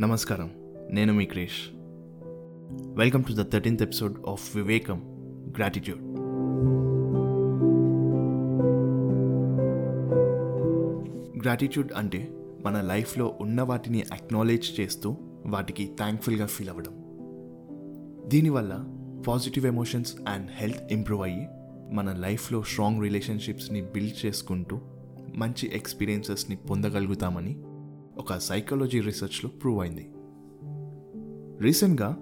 నమస్కారం. నేను మీ క్రేష్. Welcome to the thirteenth episode of Vivekam gratitude gratitude అంటే మన లైఫ్లో ఉన్న వాటిని అక్నాలెడ్జ్ చేస్తూ వాటికి థ్యాంక్ఫుల్గా ఫీల్ అవ్వడం. దీనివల్ల positive emotions and health improve అయ్యి మన లైఫ్లో స్ట్రాంగ్ రిలేషన్షిప్స్ని బిల్డ్ చేసుకుంటూ మంచి ఎక్స్పీరియన్సెస్ని పొందగలుగుతామని ఒక సైకాలజీ రీసెర్చ్లో ప్రూవ్ అయింది. రీసెంట్గా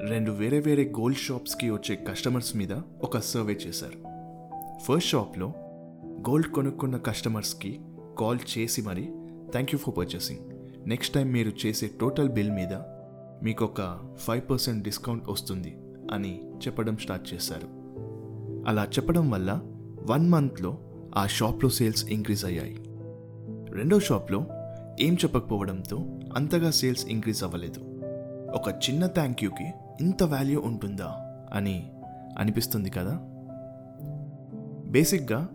రెండు వేరే వేరే గోల్డ్ షాప్స్కి వచ్చే కస్టమర్స్ మీద ఒక సర్వే చేశారు. ఫస్ట్ షాప్లో గోల్డ్ కొనుక్కున్న కస్టమర్స్కి కాల్ చేసి మరి thank you for purchasing next time మీరు చేసే టోటల్ బిల్ మీద మీకు ఒక ఫైవ్ పర్సెంట్ డిస్కౌంట్ వస్తుంది అని చెప్పడం స్టార్ట్ చేశారు. అలా చెప్పడం వల్ల వన్ మంత్లో ఆ షాప్లో సేల్స్ ఇంక్రీజ్ అయ్యాయి. రెండో షాప్లో ఏం చెప్పకపోవడంతో అంతగా సేల్స్ ఇంక్రీజ్ అవ్వలేదు. ఒక చిన్న థ్యాంక్ యూకి ఇంత వాల్యూ ఉంటుందా అని అనిపిస్తుంది కదా? బేసిక్గా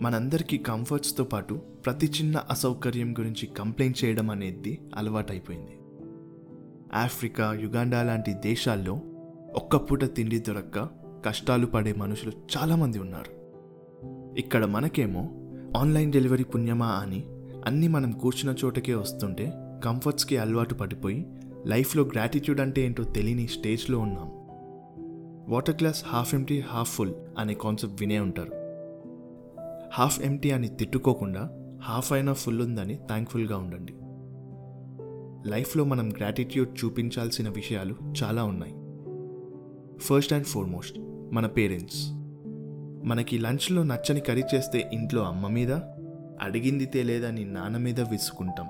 మనందరికీ కంఫర్ట్స్తో పాటు ప్రతి చిన్న అసౌకర్యం గురించి కంప్లైంట్ చేయడం అనేది అలవాటైపోయింది. ఆఫ్రికా యుగాండా లాంటి దేశాల్లో ఒక్క పూట తిండి దొరక్క కష్టాలు పడే మనుషులు చాలామంది ఉన్నారు. ఇక్కడ మనకేమో ఆన్లైన్ డెలివరీ పుణ్యమా అని అన్నీ మనం కూర్చున్న చోటకే వస్తుంటే కంఫర్ట్స్కి అలవాటు పడిపోయి లైఫ్లో గ్రాటిట్యూడ్ అంటే ఏంటో తెలియని స్టేజ్లో ఉన్నాం. Water glass half empty half full అనే కాన్సెప్ట్ వినే ఉంటారు. హాఫ్ ఎంటీ అని తిట్టుకోకుండా హాఫ్ అయినా ఫుల్ ఉందని థ్యాంక్ఫుల్గా ఉండండి. లైఫ్లో మనం గ్రాటిట్యూడ్ చూపించాల్సిన విషయాలు చాలా ఉన్నాయి. ఫస్ట్ అండ్ ఫార్మోస్ట్ మన పేరెంట్స్ మనకి లంచ్లో నచ్చని కర్రీ చేస్తే ఇంట్లో అమ్మ మీద అడిగింది తేలేదని నాన్న మీద విసుకుంటాం.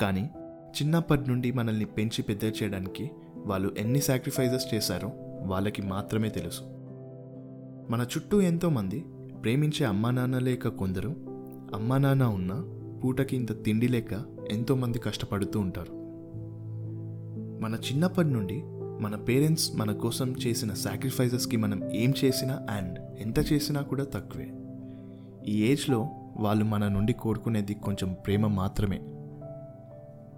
కానీ చిన్నప్పటి నుండి మనల్ని పెంచి పెద్ద చేయడానికి వాళ్ళు ఎన్ని సాక్రిఫైజెస్ చేశారో వాళ్ళకి మాత్రమే తెలుసు. మన చుట్టూ ఎంతోమంది ప్రేమించే అమ్మా నాన్న లేక కొందరు అమ్మా నాన్న ఉన్న పూటకి ఇంత తిండి లేక ఎంతోమంది కష్టపడుతూ ఉంటారు. మన చిన్నప్పటి నుండి మన పేరెంట్స్ మన కోసం చేసిన సాక్రిఫైజెస్కి మనం ఏం చేసినా అండ్ ఎంత చేసినా కూడా తక్కువే. ఈ ఏజ్లో వాళ్ళు మన నుండి కోరుకునేది కొంచెం ప్రేమ మాత్రమే.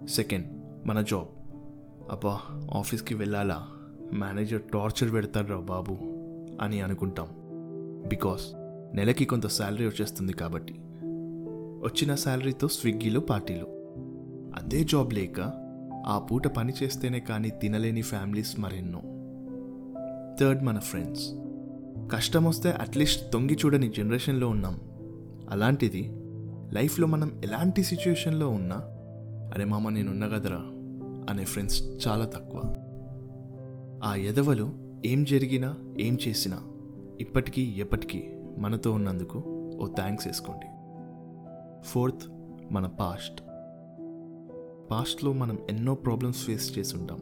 సెకండ్ మన జాబ్ అబ్బా ఆఫీస్కి వెళ్ళాలా? మేనేజర్ టార్చర్ పెడతాడ్రా బాబు అని అనుకుంటాం. బికాస్ నెలకి కొంత శాలరీ వచ్చేస్తుంది కాబట్టి. వచ్చిన శాలరీతో స్విగ్గీలో పార్టీలు. అదే జాబ్ లేక ఆ పూట పని చేస్తేనే కానీ తినలేని ఫ్యామిలీస్ మరెన్నో. థర్డ్ మన ఫ్రెండ్స్ కష్టం వస్తే అట్లీస్ట్ తొంగి చూడని జనరేషన్లో ఉన్నాం. అలాంటిది లైఫ్లో మనం ఎలాంటి సిచ్యువేషన్లో ఉన్నా అరే మామ నేనున్న కదరా అనే ఫ్రెండ్స్ చాలా తక్కువ. ఆ ఎదవలు ఏం జరిగినా ఏం చేసినా ఇప్పటికీ ఎప్పటికీ మనతో ఉన్నందుకు ఓ థ్యాంక్స్ వేసుకోండి. ఫోర్త్ మన పాస్ట్. పాస్ట్లో మనం ఎన్నో ప్రాబ్లమ్స్ ఫేస్ చేసి ఉంటాం.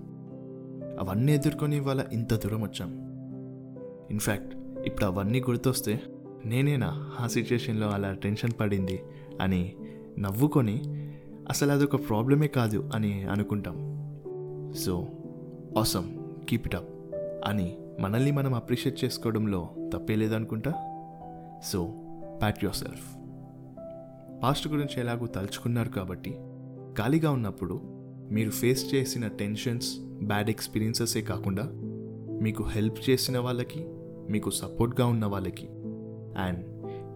అవన్నీ ఎదుర్కొని ఇవాళ ఇంత దూరం వచ్చాం. ఇన్ఫ్యాక్ట్ ఇప్పుడు అవన్నీ గుర్తొస్తే నేనేనా ఆ సిచ్యుయేషన్లో అలా టెన్షన్ పడింది అని నవ్వుకొని అసలు అదొక ప్రాబ్లమే కాదు అని అనుకుంటాం. So awesome keep it up అని మనల్ని మనం అప్రిషియేట్ చేసుకోవడంలో తప్పే లేదనుకుంటా? So pat yourself past గురించి ఎలాగో తలుచుకున్నారు కాబట్టి ఖాళీగా ఉన్నప్పుడు మీరు ఫేస్ చేసిన టెన్షన్స్ బ్యాడ్ ఎక్స్పీరియన్సెసే కాకుండా మీకు హెల్ప్ చేసిన వాళ్ళకి మీకు సపోర్ట్గా ఉన్న వాళ్ళకి అండ్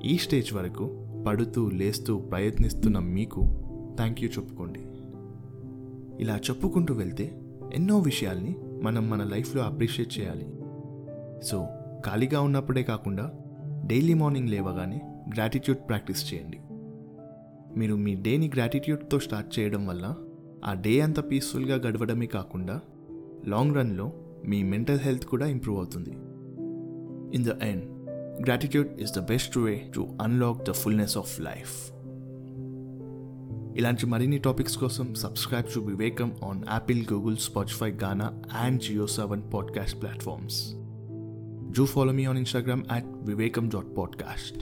ఈ స్టేజ్ వరకు పడుతూ లేస్తూ ప్రయత్నిస్తున్న మీకు థ్యాంక్ యూ చెప్పుకోండి. ఇలా చెప్పుకుంటూ వెళ్తే ఎన్నో విషయాల్ని మనం మన లైఫ్లో అప్రిషియేట్ చేయాలి. సో ఖాళీగా ఉన్నప్పుడే కాకుండా డైలీ మార్నింగ్ లేవగానే గ్రాటిట్యూడ్ ప్రాక్టీస్ చేయండి. మీరు మీ డేని గ్రాటిట్యూడ్తో స్టార్ట్ చేయడం వల్ల ఆ డే అంత పీస్ఫుల్గా గడవడమే కాకుండా లాంగ్ రన్లో మీ మెంటల్ హెల్త్ కూడా ఇంప్రూవ్ అవుతుంది. In the end Gratitude is the best way to unlock the fullness of life ఇలాంటి మరిన్ని టాపిక్స్ కోసం subscribe to Vivekam on Apple Google Spotify Gaana and Jio Saavn podcast platforms Do follow me on Instagram at vivekam.podcast.